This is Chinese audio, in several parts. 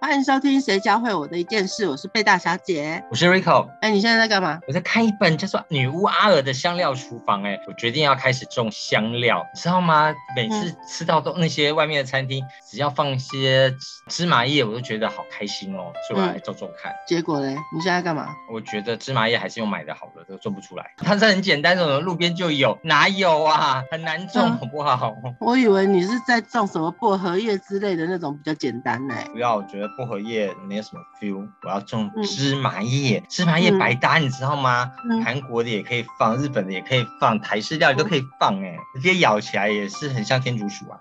欢迎收听《谁教会我的一件事》，我是贝大小姐，我是 Rico。哎，你现在在干嘛？我在看一本叫做《女巫阿尔的香料厨房》。哎，我决定要开始种香料，你知道吗？每次吃到都那些外面的餐厅，只要放一些芝麻叶，我都觉得好开心哦，所以我来种种看。结果嘞，你现在干嘛？我觉得芝麻叶还是用买的好的，都种不出来。它是很简单，这种路边就有，哪有啊？很难种，好不好？我以为你是在种什么薄荷叶之类的那种比较简单呢。不要，我觉得薄荷叶。没有什么 feel，我要种芝麻叶，芝麻叶百搭，你知道吗？韩国的也可以放，日本的也可以放，台式料理都可以放，哎，直接咬起来也是很像天竺鼠啊。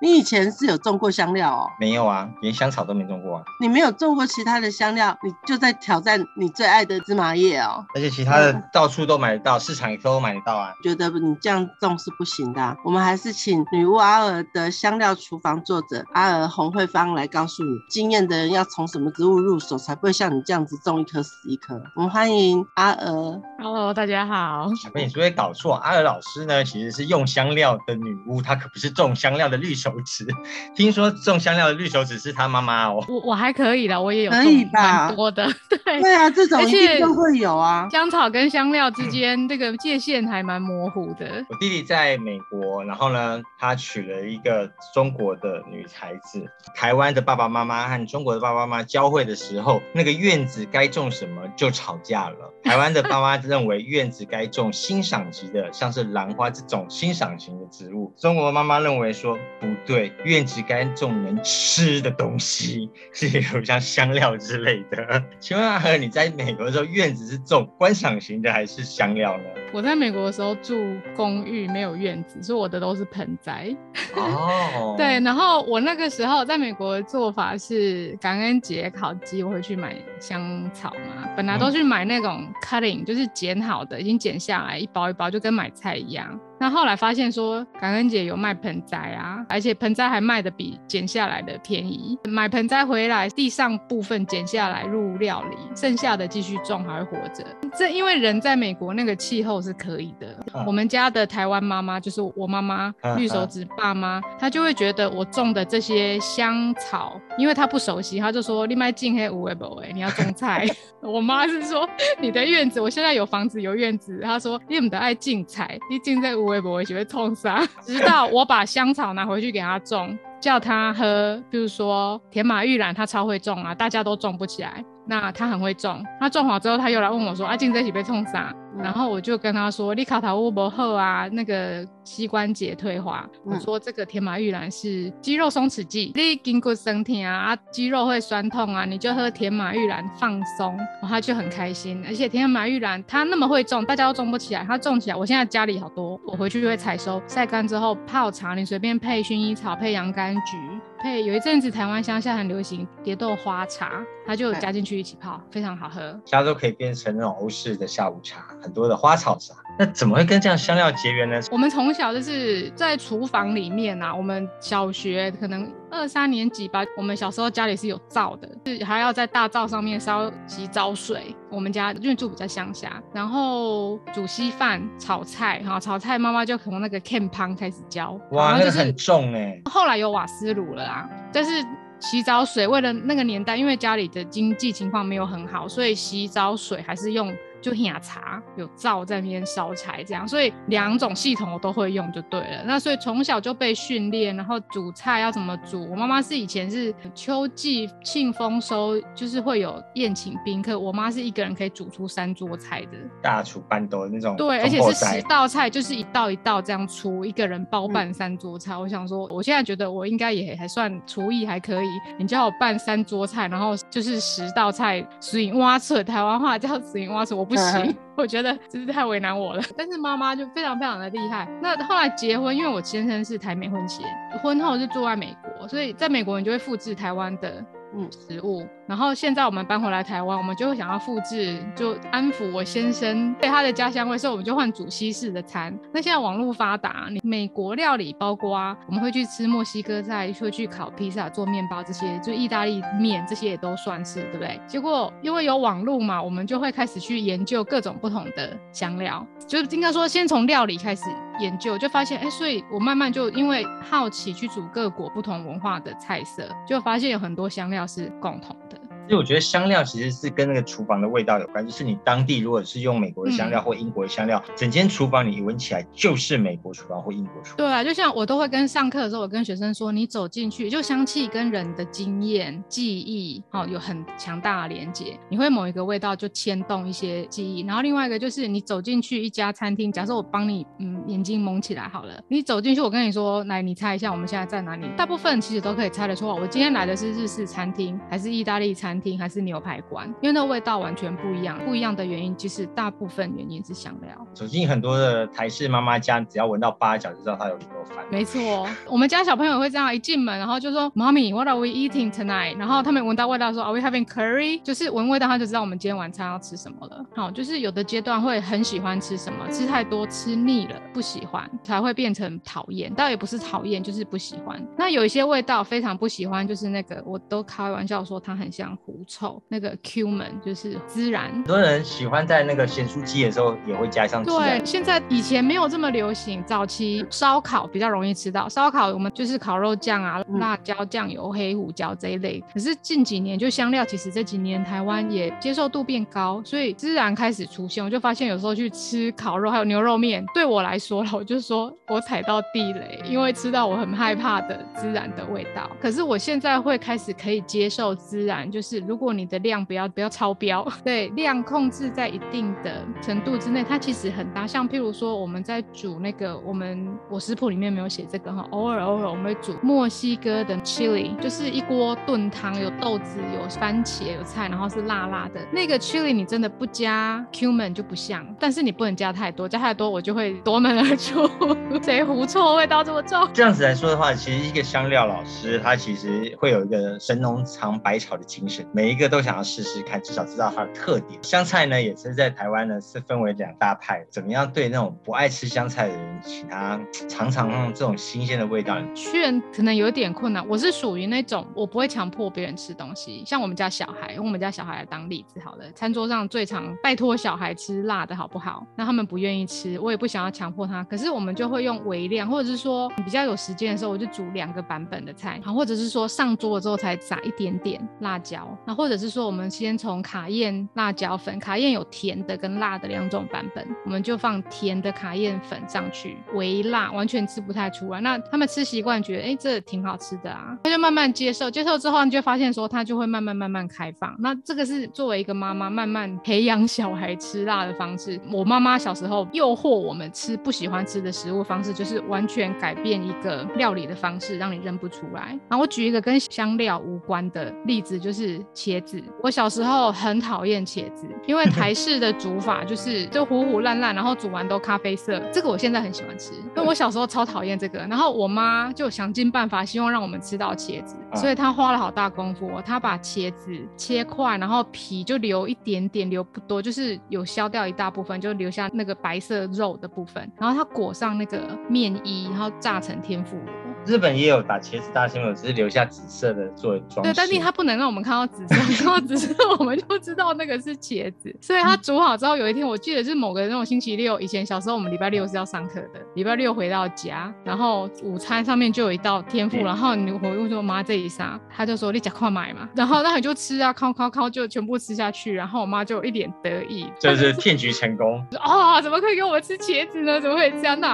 你以前是有种过香料哦？没有啊，连香草都没种过啊。你没有种过其他的香料，你就在挑战你最爱的芝麻叶哦。而且其他的到处都买得到，市场也都买得到啊。觉得你这样种是不行的，我们还是请女巫阿尔的香料厨房作者阿尔洪慧芳来告诉你，经验的人要从什么植物入手，才不会像你这样子种一颗死一颗。我们欢迎阿娥。Hello，大家好。小妹，你是不是搞错？阿娥老师呢，其实是用香料的女巫，她可不是种香料的绿手指。听说种香料的绿手指是她妈妈哦。我我还可以的，我也有可以吧？多的，对对啊，这种一定都会有啊。香草跟香料之间这个界限还蛮模糊的。我弟弟在美国，然后呢，他娶了一个中国的女孩子。台湾的爸爸妈妈和中国的爸爸妈妈交汇的时候，那个院子该种什么就吵架了。台湾的爸妈认为院子该种欣赏级的，像是兰花这种欣赏型的植物。中国妈妈认为说不对，院子该种能吃的东西，是比如像香料之类的。请问阿和，你在美国的时候，院子是种观赏型的还是香料呢？我在美国的时候住公寓，没有院子，所以我的都是盆栽。哦，对，然后我那个时候在美国的做法是感恩节烤鸡，我会去买香草嘛，本来都去买那种 cutting，就是剪好的，已经剪下来一包一包，就跟买菜一样。那后来发现说感恩节有卖盆栽啊，而且盆栽还卖的比剪下来的便宜。买盆栽回来，地上部分剪下来入料理，剩下的继续种还会活着。这因为人在美国那个气候是可以的。我们家的台湾妈妈就是我妈妈绿手指爸妈，她就会觉得我种的这些香草，因为她不熟悉，她就说你买进黑无为不为，你要种菜。我妈是说你的院子，我现在有房子有院子，她说你们的爱进菜，你进在无。微博会学会冲杀，直到我把香草拿回去给他种，叫他喝，比如说甜马玉兰，他超会种啊，大家都种不起来。那他很会种，他种好之后，他又来问我说：“阿静在一起被痛杀？”然后我就跟他说：“你卡塔乌伯赫啊，那个膝关节退化。”我说：“这个天马玉兰是肌肉松弛剂，你经过身体啊，啊肌肉会酸痛啊，你就喝天马玉兰放松。”然后他就很开心，而且天马玉兰它那么会种，大家都种不起来，他种起来，我现在家里好多，我回去就会采收，晒干之后泡茶，你随便配薰衣草，配洋甘菊。配有一阵子台湾乡下很流行蝶豆花茶，它就加进去一起泡，非常好喝。加都可以变成那种欧式的下午茶，很多的花草茶。那怎么会跟这样香料结缘呢？我们从小就是在厨房里面啊，我们小学可能二三年级吧，我们小时候家里是有灶的，是还要在大灶上面烧洗澡水。我们家因为住比较乡下，然后煮稀饭、炒菜，哈，炒菜妈妈就从那个 can 汤开始教，哇，那个很重哎。后来有瓦斯炉了啦，但是洗澡水为了那个年代，因为家里的经济情况没有很好，所以洗澡水还是用。就喝茶，有灶在那边烧柴，这样，所以两种系统我都会用就对了。那所以从小就被训练，然后煮菜要怎么煮。我妈妈是以前是秋季庆丰收，就是会有宴请宾客，我妈是一个人可以煮出三桌菜的大厨班斗那种。对，而且是十道菜，就是一道一道这样出，一个人包办三桌菜。我想说，我现在觉得我应该也还算厨艺还可以。你叫我办三桌菜，然后就是十道菜，属于挖扯，台湾话叫属于挖扯。我不行，我觉得真是太为难我了。但是妈妈就非常非常的厉害。那后来结婚，因为我先生是台美婚前，婚后是住在美国，所以在美国你就会复制台湾的食物。然后现在我们搬回来台湾，我们就会想要复制，就安抚我先生对他的家乡味，所以我们就换煮西式的餐。那现在网络发达，你美国料理包括我们会去吃墨西哥菜，会去烤披萨、做面包这些，就意大利面这些也都算是，对不对？结果因为有网络嘛，我们就会开始去研究各种不同的香料，就应该说先从料理开始研究，就发现哎，所以我慢慢就因为好奇去煮各国不同文化的菜色，就发现有很多香料是共同的。所以我觉得香料其实是跟那个厨房的味道有关，就是你当地如果是用美国的香料或英国的香料，整间厨房你闻起来就是美国厨房或英国厨房。对啊，就像我都会跟上课的时候，我跟学生说，你走进去，就香气跟人的经验、记忆，哦，有很强大的连接。你会某一个味道就牵动一些记忆，然后另外一个就是你走进去一家餐厅，假设我帮你嗯眼睛蒙起来好了，你走进去，我跟你说，来你猜一下我们现在在哪里？大部分其实都可以猜得出来，我今天来的是日式餐厅还是意大利餐。厅还是牛排馆，因为那味道完全不一样。不一样的原因，其实大部分原因是香料。走进很多的台式妈妈家，只要闻到八角就知道它有牛饭。没错，我们家小朋友会这样，一进门然后就说：“Mommy，what are we eating tonight？” 然后他们闻到味道说：“Are we having curry？” 就是闻味道他就知道我们今天晚餐要吃什么了。好，就是有的阶段会很喜欢吃什么，吃太多吃腻了不喜欢，才会变成讨厌。倒也不是讨厌，就是不喜欢。那有一些味道非常不喜欢，就是那个我都开玩笑说它很像。狐臭，那个 cumin 就是孜然，很多人喜欢在那个咸酥鸡的时候也会加上。对，现在以前没有这么流行，早期烧烤比较容易吃到。烧烤我们就是烤肉酱啊、辣椒、酱油、黑胡椒这一类。可是近几年就香料，其实这几年台湾也接受度变高，所以孜然开始出现。我就发现有时候去吃烤肉还有牛肉面，对我来说了，我就说我踩到地雷，因为吃到我很害怕的孜然的味道。可是我现在会开始可以接受孜然，就是。如果你的量不要不要超标，对量控制在一定的程度之内，它其实很大。像譬如说我们在煮那个，我们我食谱里面没有写这个哈，偶尔偶尔我们会煮墨西哥的 chili，就是一锅炖汤，有豆子、有番茄、有菜，然后是辣辣的。那个 chili 你真的不加 cumin 就不像，但是你不能加太多，加太多我就会夺门而出。谁狐臭味道这么重？这样子来说的话，其实一个香料老师他其实会有一个神农尝百草的精神。每一个都想要试试看，至少知道它的特点。香菜呢，也是在台湾呢是分为两大派。怎么样对那种不爱吃香菜的人，请他尝尝这种新鲜的味道？劝可能有点困难。我是属于那种我不会强迫别人吃东西。像我们家小孩，用我们家小孩来当例子好了。餐桌上最常拜托小孩吃辣的好不好？那他们不愿意吃，我也不想要强迫他。可是我们就会用微量，或者是说比较有时间的时候，我就煮两个版本的菜，好，或者是说上桌了之后才撒一点点辣椒。那或者是说，我们先从卡宴辣椒粉，卡宴有甜的跟辣的两种版本，我们就放甜的卡宴粉上去，微辣，完全吃不太出来。那他们吃习惯，觉得哎，这挺好吃的啊，他就慢慢接受，接受之后，你就发现说，他就会慢慢慢慢开放。那这个是作为一个妈妈慢慢培养小孩吃辣的方式。我妈妈小时候诱惑我们吃不喜欢吃的食物方式，就是完全改变一个料理的方式，让你认不出来。然后我举一个跟香料无关的例子，就是。茄子，我小时候很讨厌茄子，因为台式的煮法就是 就糊糊烂烂，然后煮完都咖啡色。这个我现在很喜欢吃，因为我小时候超讨厌这个。然后我妈就想尽办法，希望让我们吃到茄子，所以她花了好大功夫，她把茄子切块，然后皮就留一点点，留不多，就是有削掉一大部分，就留下那个白色肉的部分。然后她裹上那个面衣，然后炸成天妇罗。日本也有打茄子大新闻，只是留下紫色的作为装饰。对，但是它不能让我们看到紫色，看到紫色我们就知道那个是茄子。所以它煮好之后，有一天我记得是某个那种星期六，以前小时候我们礼拜六是要上课的，礼拜六回到家，然后午餐上面就有一道天妇，然后你我问说妈这一啥，他就说你假快买嘛，然后那你就吃啊，烤烤烤就全部吃下去，然后我妈就一脸得意，就是骗局成功。啊，怎么可以给我们吃茄子呢？怎么会这样呢？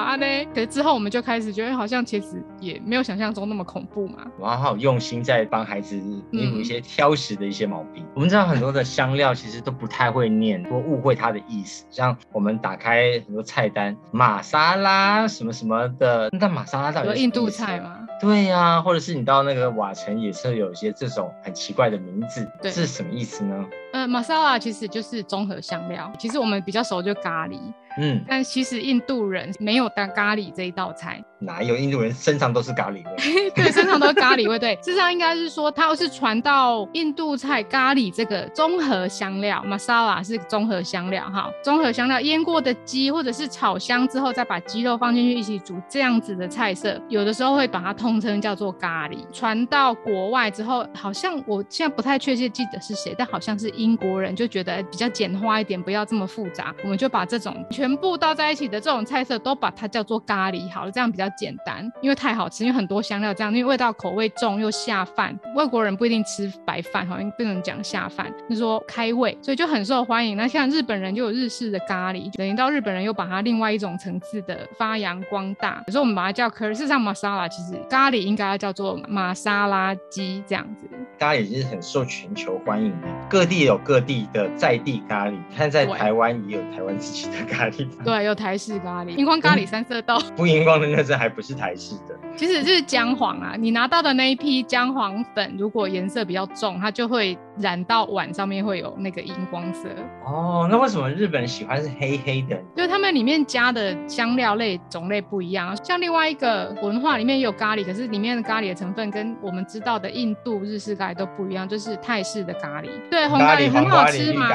可是之后我们就开始觉得好像茄子也。没有想象中那么恐怖嘛？我好用心在帮孩子弥补一些挑食的一些毛病。我们知道很多的香料其实都不太会念，多误会它的意思。像我们打开很多菜单，玛莎拉什么什么的，那玛莎拉到底印度菜吗？对呀，或者是你到那个瓦城也是有一些这种很奇怪的名字，这是什么意思呢？呃，玛莎拉其实就是综合香料，其实我们比较熟就咖喱。嗯，但其实印度人没有当咖喱这一道菜。哪有印度人身上都是咖喱味？对，身上都是咖喱味。对，事实上应该是说，它要是传到印度菜咖喱这个综合香料，masala 是综合香料哈，综合香料腌过的鸡或者是炒香之后，再把鸡肉放进去一起煮，这样子的菜色，有的时候会把它通称叫做咖喱。传到国外之后，好像我现在不太确切记得是谁，但好像是英国人就觉得比较简化一点，不要这么复杂，我们就把这种全部倒在一起的这种菜色都把它叫做咖喱好了，这样比较。简单，因为太好吃，因为很多香料这样，因为味道口味重又下饭。外国人不一定吃白饭，好像不能讲下饭，就说开胃，所以就很受欢迎。那像日本人就有日式的咖喱，等于到日本人又把它另外一种层次的发扬光大。有时候我们把它叫 curry，事实上玛莎拉其实咖喱应该要叫做玛莎拉鸡这样子。咖喱其实很受全球欢迎的，各地有各地的在地咖喱。看在台湾也有台湾自己的咖喱，对，有台式咖喱，荧光咖喱三色豆，不荧光的那是还不是台式的。其实就是姜黄啊，你拿到的那一批姜黄粉，如果颜色比较重，它就会染到碗上面会有那个荧光色。哦，那为什么日本人喜欢是黑黑的？就是他们里面加的香料类种类不一样。像另外一个文化里面也有咖喱，可是里面的咖喱的成分跟我们知道的印度、日式咖喱都不一样，就是泰式的咖喱。对，红咖喱很好吃吗？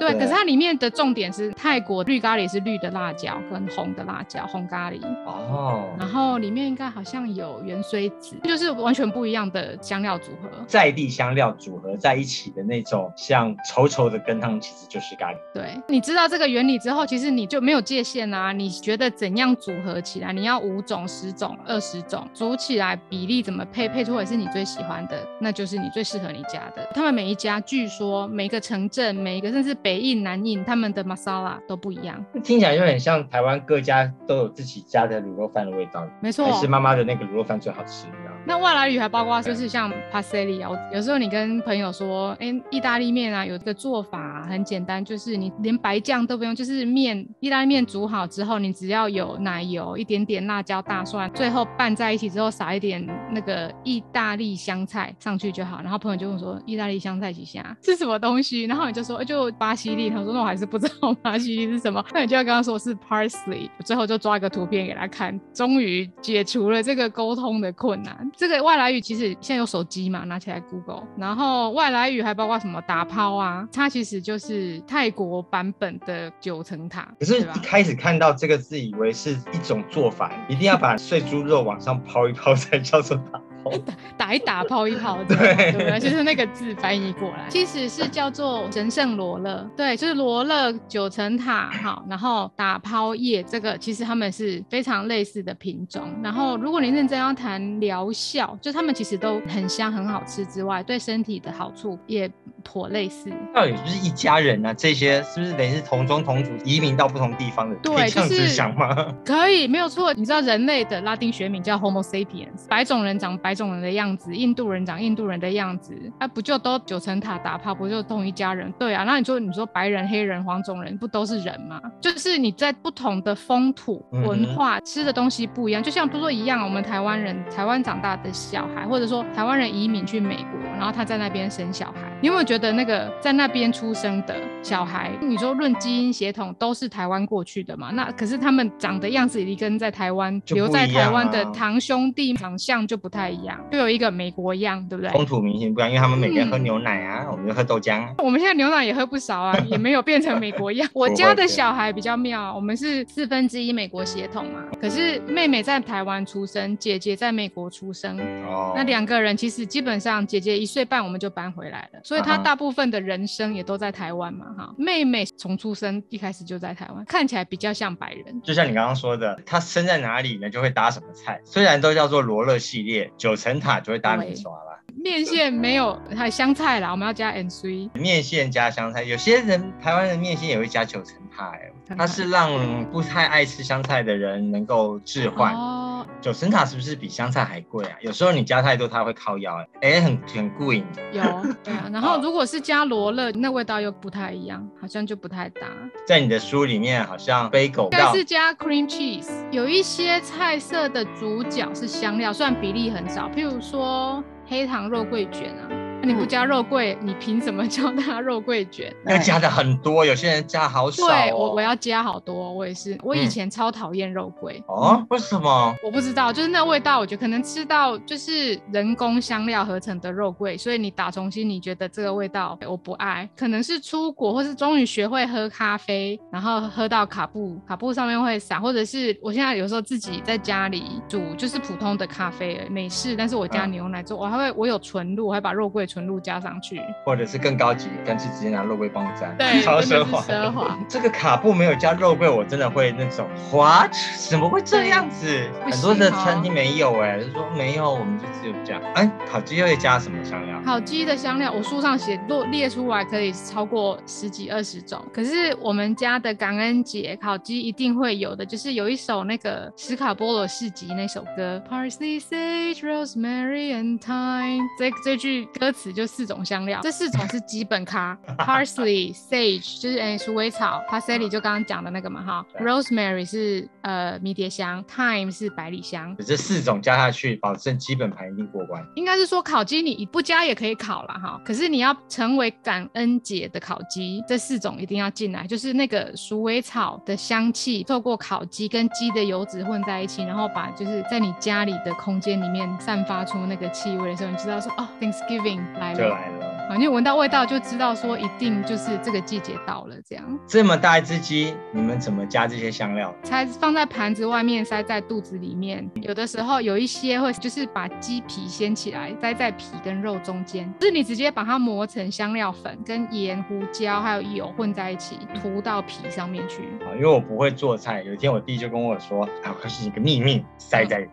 对，可是它里面的重点是泰国绿咖喱是绿的辣椒跟红的辣椒，红咖喱。哦。然后里面应该好像。有元锥子，就是完全不一样的香料组合，在地香料组合在一起起的那种，像稠稠的羹汤，其实就是咖喱。对，你知道这个原理之后，其实你就没有界限啊。你觉得怎样组合起来？你要五种、十种、二十种，煮起来比例怎么配，配出来是你最喜欢的，那就是你最适合你家的。他们每一家，据说每个城镇、每一个甚至北印、南印，他们的 masala 都不一样。听起来就很像台湾各家都有自己家的卤肉饭的味道。没错，还是妈妈的。那个卤肉饭最好吃，那外来语还包括就是像 p a s e l i 啊，有时候你跟朋友说，哎，意大利面啊，有个做法很简单，就是你连白酱都不用，就是面意大利面煮好之后，你只要有奶油、一点点辣椒、大蒜，最后拌在一起之后，撒一点那个意大利香菜上去就好。然后朋友就问说，意大利香菜几下 是什么东西？然后你就说，就巴西利。他说，那我还是不知道巴西利是什么。那你就要跟他说是 parsley。最后就抓一个图片给他看，终于解除了这。个沟通的困难，这个外来语其实现在有手机嘛，拿起来 Google，然后外来语还包括什么打抛啊，它其实就是泰国版本的九层塔。可是一开始看到这个字，以为是一种做法，一定要把碎猪肉往上抛一抛才叫做打。打 打一打，抛一抛，对对不对？就是那个字翻译过来，其实是叫做神圣罗勒，对，就是罗勒九层塔，好，然后打抛叶，这个其实他们是非常类似的品种。然后如果你认真要谈疗效，就他们其实都很香、很好吃之外，对身体的好处也颇类似。到底是不是一家人啊？这些是不是等于是同宗同族移民到不同地方的？对，就是想吗？可以，没有错。你知道人类的拉丁学名叫 Homo sapiens，白种人长白。种人的样子，印度人长印度人的样子，啊，不就都九层塔打炮，不就同一家人？对啊，那你说，你说白人、黑人、黄种人不都是人吗？就是你在不同的风土文化吃的东西不一样，就像不说一样，我们台湾人台湾长大的小孩，或者说台湾人移民去美国，然后他在那边生小孩，你有没有觉得那个在那边出生的小孩，你说论基因血统都是台湾过去的嘛？那可是他们长的样子，已经跟在台湾留在台湾的堂兄弟长相就不太一样。就有一个美国样，对不对？风土民情不一样，因为他们每个人喝牛奶啊，我们就喝豆浆。我们现在牛奶也喝不少啊，也没有变成美国样。我家的小孩比较妙，我们是四分之一美国血统嘛，可是妹妹在台湾出生，姐姐在美国出生。哦。那两个人其实基本上，姐姐一岁半我们就搬回来了，所以他大部分的人生也都在台湾嘛，哈。妹妹从出生一开始就在台湾，看起来比较像白人。就像你刚刚说的，她生在哪里呢，就会搭什么菜。虽然都叫做罗勒系列，九。层塔就会搭米刷了，面线没有，还有香菜啦，我们要加 N C。面线加香菜，有些人台湾人面线也会加九层塔，哎，它是让不太爱吃香菜的人能够置换。哦，九层塔是不是比香菜还贵啊？有时候你加太多，它会靠腰，哎，哎，很很贵。有，对啊。然后如果是加罗勒，那味道又不太一样，好像就不太搭。在你的书里面，好像杯狗应该是加 cream cheese，有一些菜色的主角是香料，虽然比例很少。譬如说黑糖肉桂卷啊。你不加肉桂，你凭什么 叫它肉桂卷？要加的很多，有些人加好少。对我我要加好多，我也是。我以前超讨厌肉桂哦，为什么？我不知道，就是那味道，我觉得可能吃到就是人工香料合成的肉桂，所以你打从心你觉得这个味道我不爱。可能是出国或是终于学会喝咖啡，然后喝到卡布卡布上面会洒，或者是我现在有时候自己在家里煮，就是普通的咖啡美式，但是我加牛奶之后，我还会我有纯露，我还把肉桂纯露加上去，或者是更高级，干脆直接拿肉桂棒沾，对，超奢华。奢华。这个卡布没有加肉桂，我真的会那种 what？怎么会这样子？很多的餐厅没有哎，就说没有，我们就只有加。哎，烤鸡会加什么香料？烤鸡的香料，我书上写列列出来可以超过十几二十种。可是我们家的感恩节烤鸡一定会有的，就是有一首那个史卡波罗市集那首歌，Parsley, Sage, Rosemary and Thyme。这这句歌词就四种香料，这四种是基本咖。Parsley, Sage 就是哎鼠尾草，Parsley 就刚刚讲的那个嘛哈。Rosemary 是呃迷迭香，Thyme 是百里香。这四种加下去，保证基本盘一定过关。应该是说烤鸡你不加也可以烤了哈，可是你要成为感恩节的烤鸡，这四种一定要进来，就是那个鼠尾草的香气，透过烤鸡跟鸡的油脂混在一起，然后把就是在你家里的空间里面散发出那个气味的时候，你知道说哦，Thanksgiving 来了，就来了。啊，你闻到味道就知道说一定就是这个季节到了，这样。这么大一只鸡，你们怎么加这些香料？才放在盘子外面，塞在肚子里面。有的时候有一些会就是把鸡皮掀起来，塞在皮跟肉中间，就是你直接把它磨成香料粉，跟盐、胡椒还有油混在一起，涂到皮上面去。啊，因为我不会做菜，有一天我弟就跟我说，啊，可是一个秘密，塞在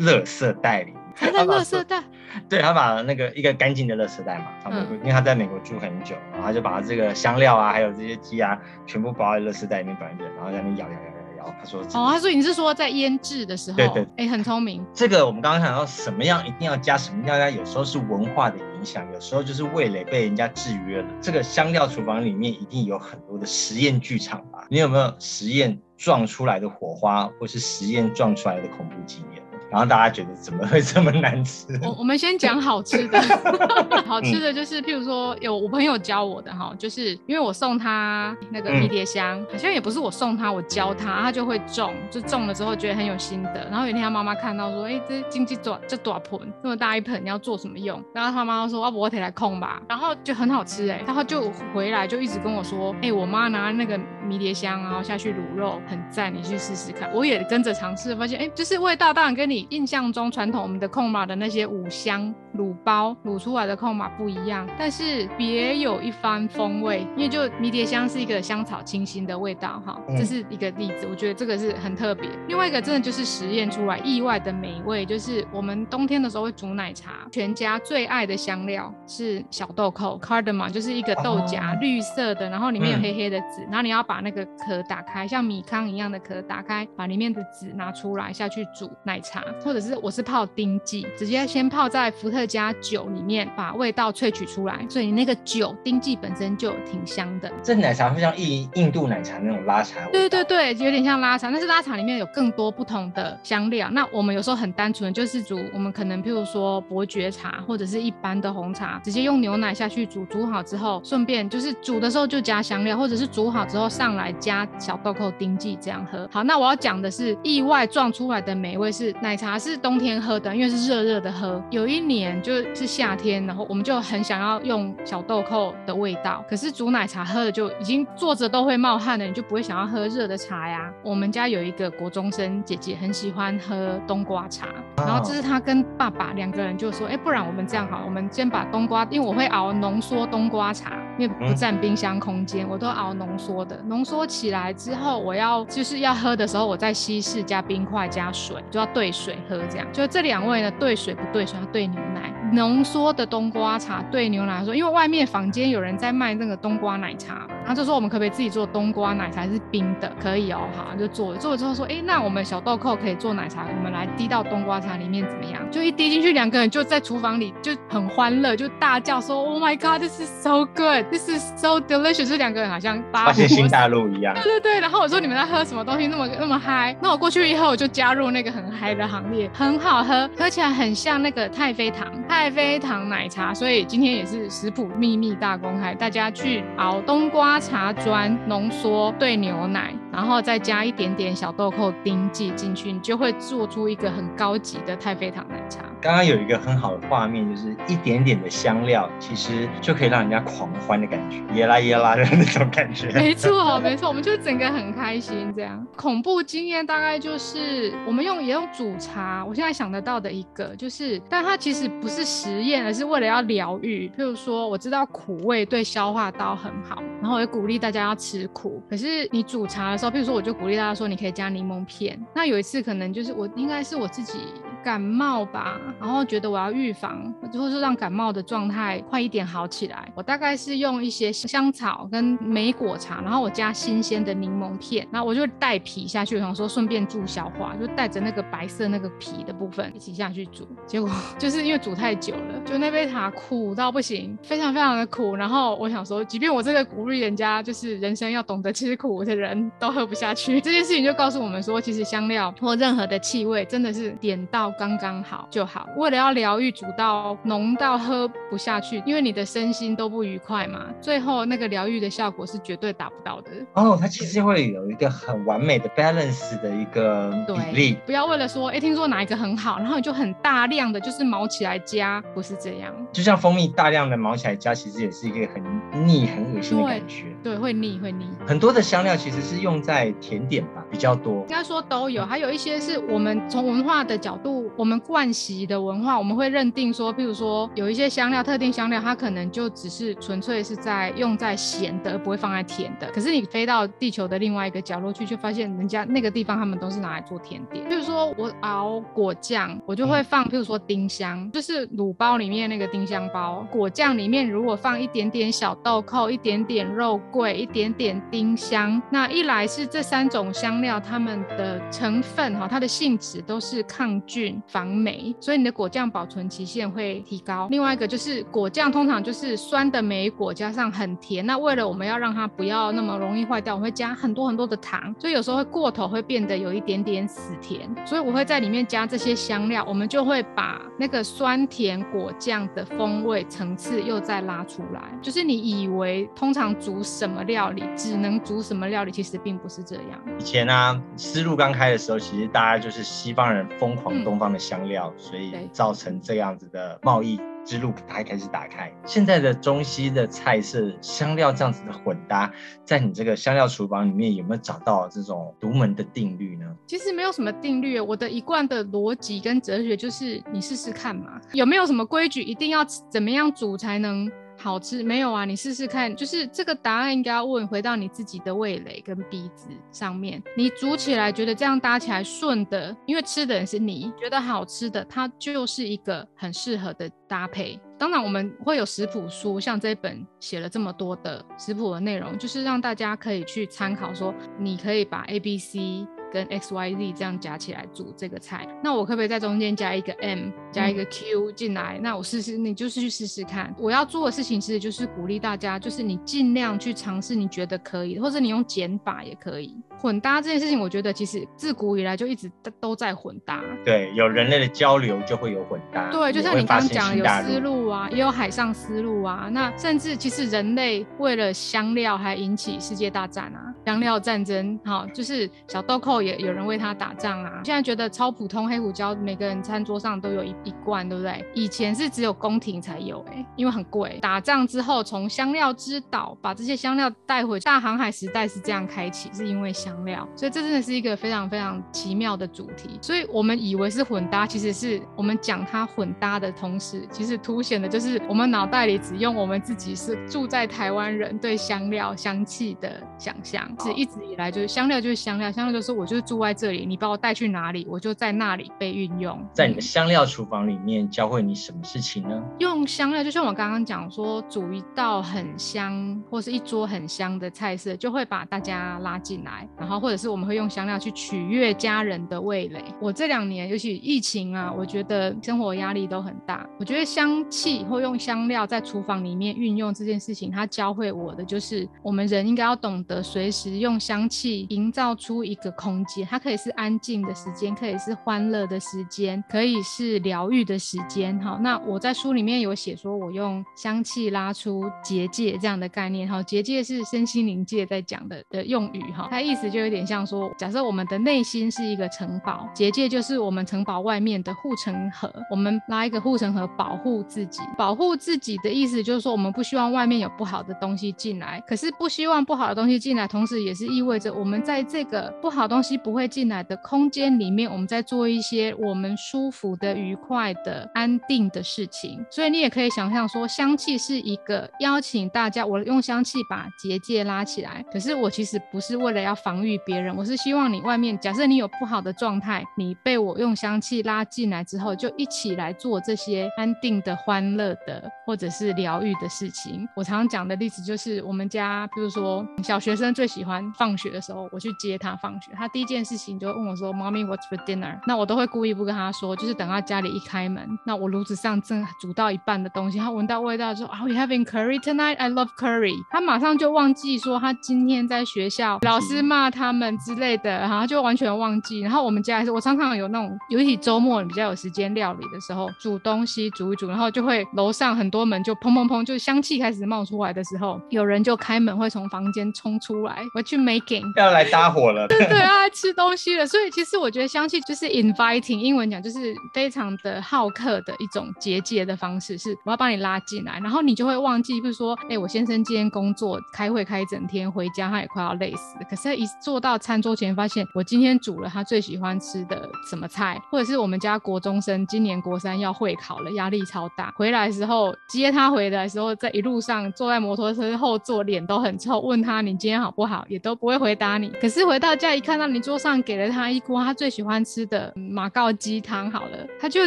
垃圾袋里。塞在垃圾袋。对他把那个一个干净的垃圾袋嘛，他们因为他在美国住很久，然后他就把这个香料啊，还有这些鸡啊，全部包在垃圾袋里面摆着，然后在那边摇摇摇摇摇。他说哦，他说你是说在腌制的时候？对对，哎，很聪明。这个我们刚刚讲到什么样一定要加，什么要加，有时候是文化的影响，有时候就是味蕾被人家制约了。这个香料厨房里面一定有很多的实验剧场吧？你有没有实验撞出来的火花，或是实验撞出来的恐怖经验？然后大家觉得怎么会这么难吃？我我们先讲好吃的，好吃的就是，譬如说有我朋友教我的哈，就是因为我送他那个迷迭香，好像也不是我送他，我教他，他就会种，就种了之后觉得很有心得。然后有一天他妈妈看到说，哎，这经济短这短盆这么大一盆，你要做什么用？然后他妈妈说，啊不我得来控吧。然后就很好吃哎，然后就回来就一直跟我说，哎，我妈拿那个迷迭香然后下去卤肉，很赞，你去试试看。我也跟着尝试，发现哎，就是味道当然跟你。印象中传统我们的控马的那些五香卤包卤出来的控马不一样，但是别有一番风味。因为就迷迭香是一个香草清新的味道哈，这是一个例子，我觉得这个是很特别。另外一个真的就是实验出来意外的美味，就是我们冬天的时候会煮奶茶，全家最爱的香料是小豆蔻 cardamom，就是一个豆荚绿色的，然后里面有黑黑的籽，然后你要把那个壳打开，像米糠一样的壳打开，把里面的籽拿出来下去煮奶茶。或者是我是泡丁剂，直接先泡在伏特加酒里面，把味道萃取出来，所以那个酒丁剂本身就挺香的。这奶茶会像印印度奶茶那种拉茶？对对对，有点像拉茶，但是拉茶里面有更多不同的香料。那我们有时候很单纯，就是煮我们可能譬如说伯爵茶或者是一般的红茶，直接用牛奶下去煮，煮好之后顺便就是煮的时候就加香料，或者是煮好之后上来加小豆蔻丁剂这样喝。好，那我要讲的是意外撞出来的美味是奶茶。茶是冬天喝的，因为是热热的喝。有一年就是夏天，然后我们就很想要用小豆蔻的味道，可是煮奶茶喝的就已经坐着都会冒汗了，你就不会想要喝热的茶呀。我们家有一个国中生姐姐很喜欢喝冬瓜茶，然后这是她跟爸爸两个人就说，哎，不然我们这样好，我们先把冬瓜，因为我会熬浓缩冬瓜茶，因为不占冰箱空间，我都熬浓缩的。浓缩起来之后，我要就是要喝的时候，我再稀释加冰块加水，就要兑水。喝这样，就这两位呢，兑水不兑水，要兑牛奶。浓缩的冬瓜茶对牛奶来说，因为外面坊间有人在卖那个冬瓜奶茶，然后就说我们可不可以自己做冬瓜奶茶是冰的？可以哦，好就做了。做了之后说，哎，那我们小豆蔻可以做奶茶，我们来滴到冬瓜茶里面怎么样？就一滴进去，两个人就在厨房里就很欢乐，就大叫说，Oh my God, this is so good, this is so delicious。就两个人好像发现新大陆一样。对对对。然后我说你们在喝什么东西那么那么嗨？那我过去以后我就加入那个很嗨的行列，很好喝，喝起来很像那个太妃糖，太妃糖奶茶。所以今天也是食谱秘密大公开，大家去熬冬瓜茶砖浓缩兑牛奶，然后再加一点点小豆蔻丁剂进去，你就会做出一个很高级的太妃糖奶茶。刚刚有一个很好的画面，就是一点点的香料，其实就可以让人家狂欢的感觉，耶啦耶啦的那种感觉。没错，没错，我们就整个很开心这样。恐怖经验大概就是我们用也用煮茶，我现在想得到的一个就是，但它其实不是实验，而是为了要疗愈。譬如说，我知道苦味对消化道很好，然后也鼓励大家要吃苦。可是你煮茶的时候，譬如说，我就鼓励大家说，你可以加柠檬片。那有一次可能就是我应该是我自己。感冒吧，然后觉得我要预防，或者说让感冒的状态快一点好起来。我大概是用一些香草跟莓果茶，然后我加新鲜的柠檬片，然后我就带皮下去，我想说顺便助消化，就带着那个白色那个皮的部分一起下去煮。结果 就是因为煮太久了，就那杯茶苦到不行，非常非常的苦。然后我想说，即便我这个鼓励人家就是人生要懂得吃苦的人都喝不下去，这件事情就告诉我们说，其实香料或任何的气味真的是点到。刚刚好就好。为了要疗愈，煮到浓到喝不下去，因为你的身心都不愉快嘛。最后那个疗愈的效果是绝对达不到的。哦，它其实会有一个很完美的 balance 的一个比例。不要为了说，哎，听说哪一个很好，然后你就很大量的就是毛起来加，不是这样。就像蜂蜜大量的毛起来加，其实也是一个很腻、很恶心的感觉。对，会腻，会腻。很多的香料其实是用在甜点吧，比较多。应该说都有，还有一些是我们从文化的角度。我们惯习的文化，我们会认定说，譬如说有一些香料，特定香料，它可能就只是纯粹是在用在咸的，而不会放在甜的。可是你飞到地球的另外一个角落去，就发现人家那个地方他们都是拿来做甜点。譬如说我熬果酱，我就会放，譬如说丁香，就是卤包里面那个丁香包。果酱里面如果放一点点小豆蔻，一点点肉桂，一点点丁香，那一来是这三种香料它们的成分哈，它的性质都是抗菌。防霉，所以你的果酱保存期限会提高。另外一个就是果酱通常就是酸的莓果加上很甜，那为了我们要让它不要那么容易坏掉，我会加很多很多的糖，所以有时候会过头，会变得有一点点死甜。所以我会在里面加这些香料，我们就会把那个酸甜果酱的风味层次又再拉出来。就是你以为通常煮什么料理只能煮什么料理，其实并不是这样。以前呢，思路刚开的时候，其实大家就是西方人疯狂东方的。香料，所以造成这样子的贸易之路才开始打开。现在的中西的菜是香料这样子的混搭，在你这个香料厨房里面有没有找到这种独门的定律呢？其实没有什么定律，我的一贯的逻辑跟哲学就是你试试看嘛。有没有什么规矩，一定要怎么样煮才能？好吃没有啊？你试试看，就是这个答案应该要问回到你自己的味蕾跟鼻子上面。你煮起来觉得这样搭起来顺的，因为吃的人是你觉得好吃的，它就是一个很适合的搭配。当然我们会有食谱书，像这本写了这么多的食谱的内容，就是让大家可以去参考，说你可以把 A、B、C。跟 X Y Z 这样夹起来煮这个菜，那我可不可以在中间加一个 M，加一个 Q 进来？那我试试，你就是去试试看。我要做的事情其实就是鼓励大家，就是你尽量去尝试你觉得可以，或者你用减法也可以。混搭这件事情，我觉得其实自古以来就一直都在混搭。对，有人类的交流就会有混搭。对，就像你刚刚讲，有丝路啊，也有海上丝路啊。那甚至其实人类为了香料还引起世界大战啊，香料战争。好，就是小豆蔻。也有人为他打仗啊！现在觉得超普通，黑胡椒每个人餐桌上都有一一罐，对不对？以前是只有宫廷才有，哎，因为很贵。打仗之后，从香料之岛把这些香料带回大航海时代是这样开启，是因为香料。所以这真的是一个非常非常奇妙的主题。所以我们以为是混搭，其实是我们讲它混搭的同时，其实凸显的就是我们脑袋里只用我们自己是住在台湾人对香料香气的想象，是一直以来就是香料就是香料，香料就是我。我就是住在这里，你把我带去哪里，我就在那里被运用。在你的香料厨房里面教会你什么事情呢？用香料，就像我刚刚讲说，煮一道很香或是一桌很香的菜色，就会把大家拉进来，然后或者是我们会用香料去取悦家人的味蕾。我这两年尤其疫情啊，我觉得生活压力都很大，我觉得香气或用香料在厨房里面运用这件事情，它教会我的就是我们人应该要懂得随时用香气营造出一个空间，它可以是安静的时间，可以是欢乐的时间，可以是疗愈的时间。好，那我在书里面有写说，我用香气拉出结界这样的概念。哈，结界是身心灵界在讲的的用语。哈，它意思就有点像说，假设我们的内心是一个城堡，结界就是我们城堡外面的护城河，我们拉一个护城河保护自己。保护自己的意思就是说，我们不希望外面有不好的东西进来，可是不希望不好的东西进来，同时也是意味着我们在这个不好东西不会进来的空间里面，我们在做一些我们舒服的、愉快的、安定的事情。所以你也可以想象说，香气是一个邀请大家，我用香气把结界拉起来。可是我其实不是为了要防御别人，我是希望你外面，假设你有不好的状态，你被我用香气拉进来之后，就一起来做这些安定的、欢乐的，或者是疗愈的事情。我常常讲的例子就是我们家，比如说小学生最喜欢放学的时候，我去接他放学，他第一件事情就问我说：“Mommy, what's for dinner？” 那我都会故意不跟他说，就是等他家里一开门，那我炉子上正煮到一半的东西，他闻到味道说：“Are we having curry tonight? I love curry。”他马上就忘记说他今天在学校老师骂他们之类的，然后就完全忘记。然后我们家还是我常常有那种，尤其周末比较有时间料理的时候，煮东西煮一煮，然后就会楼上很多门就砰砰砰，就香气开始冒出来的时候，有人就开门会从房间冲出来，我去 making 要来搭伙了，对啊，吃东西了。所以其实我觉得香气就是 inviting，英文讲就是非常的好客的一种结界的方式，是我要把你拉进来，然后你就会忘记，比如说，哎，我先生今天工作开会开一整天，回家他也快要累死，可是，一坐到餐桌前，发现我今天煮了他最喜欢吃的什么菜，或者是我们家国中生今年国三要会考了，压力超大，回来时候接他回来的时候，在一路上坐在摩托车后座，脸都很臭，问他你今天好不好，也都不会回答你。可是回到家一看到你桌上给了他一锅他最喜欢吃的马告鸡汤，好了，他就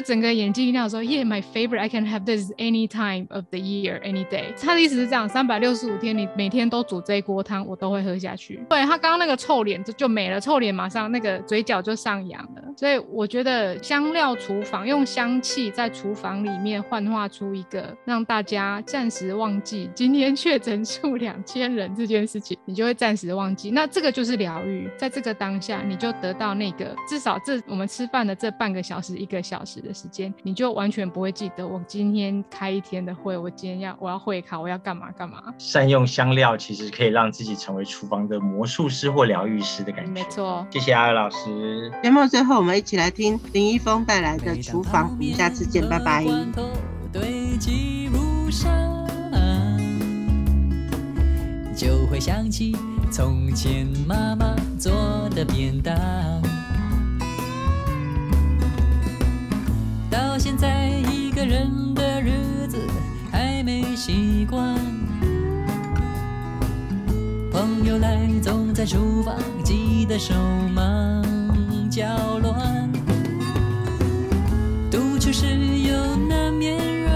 整个眼睛一亮说，Yeah, my favorite, I can have this any time of the year, any day。他的意思是这样，三百六十五天你每天都煮这一锅汤，我都会喝下去。对他刚刚那个臭脸就就没了，臭脸马上那个嘴角就上扬了。所以我觉得香料厨房用香气在厨房里面幻化出一个让大家暂时忘记今天确诊数两千人这件事情，你就会暂时忘记。那这个就是疗愈，在这个当当下你就得到那个至少这我们吃饭的这半个小时一个小时的时间，你就完全不会记得我今天开一天的会，我今天要我要会考，我要干嘛干嘛。善用香料其实可以让自己成为厨房的魔术师或疗愈师的感觉。没错，谢谢阿尔老师。节目最后我们一起来听林一峰带来的厨房，我们下次见，拜拜。就会想起从前妈妈做的便当，到现在一个人的日子还没习惯。朋友来总在厨房急得手忙脚乱，独处时又难免。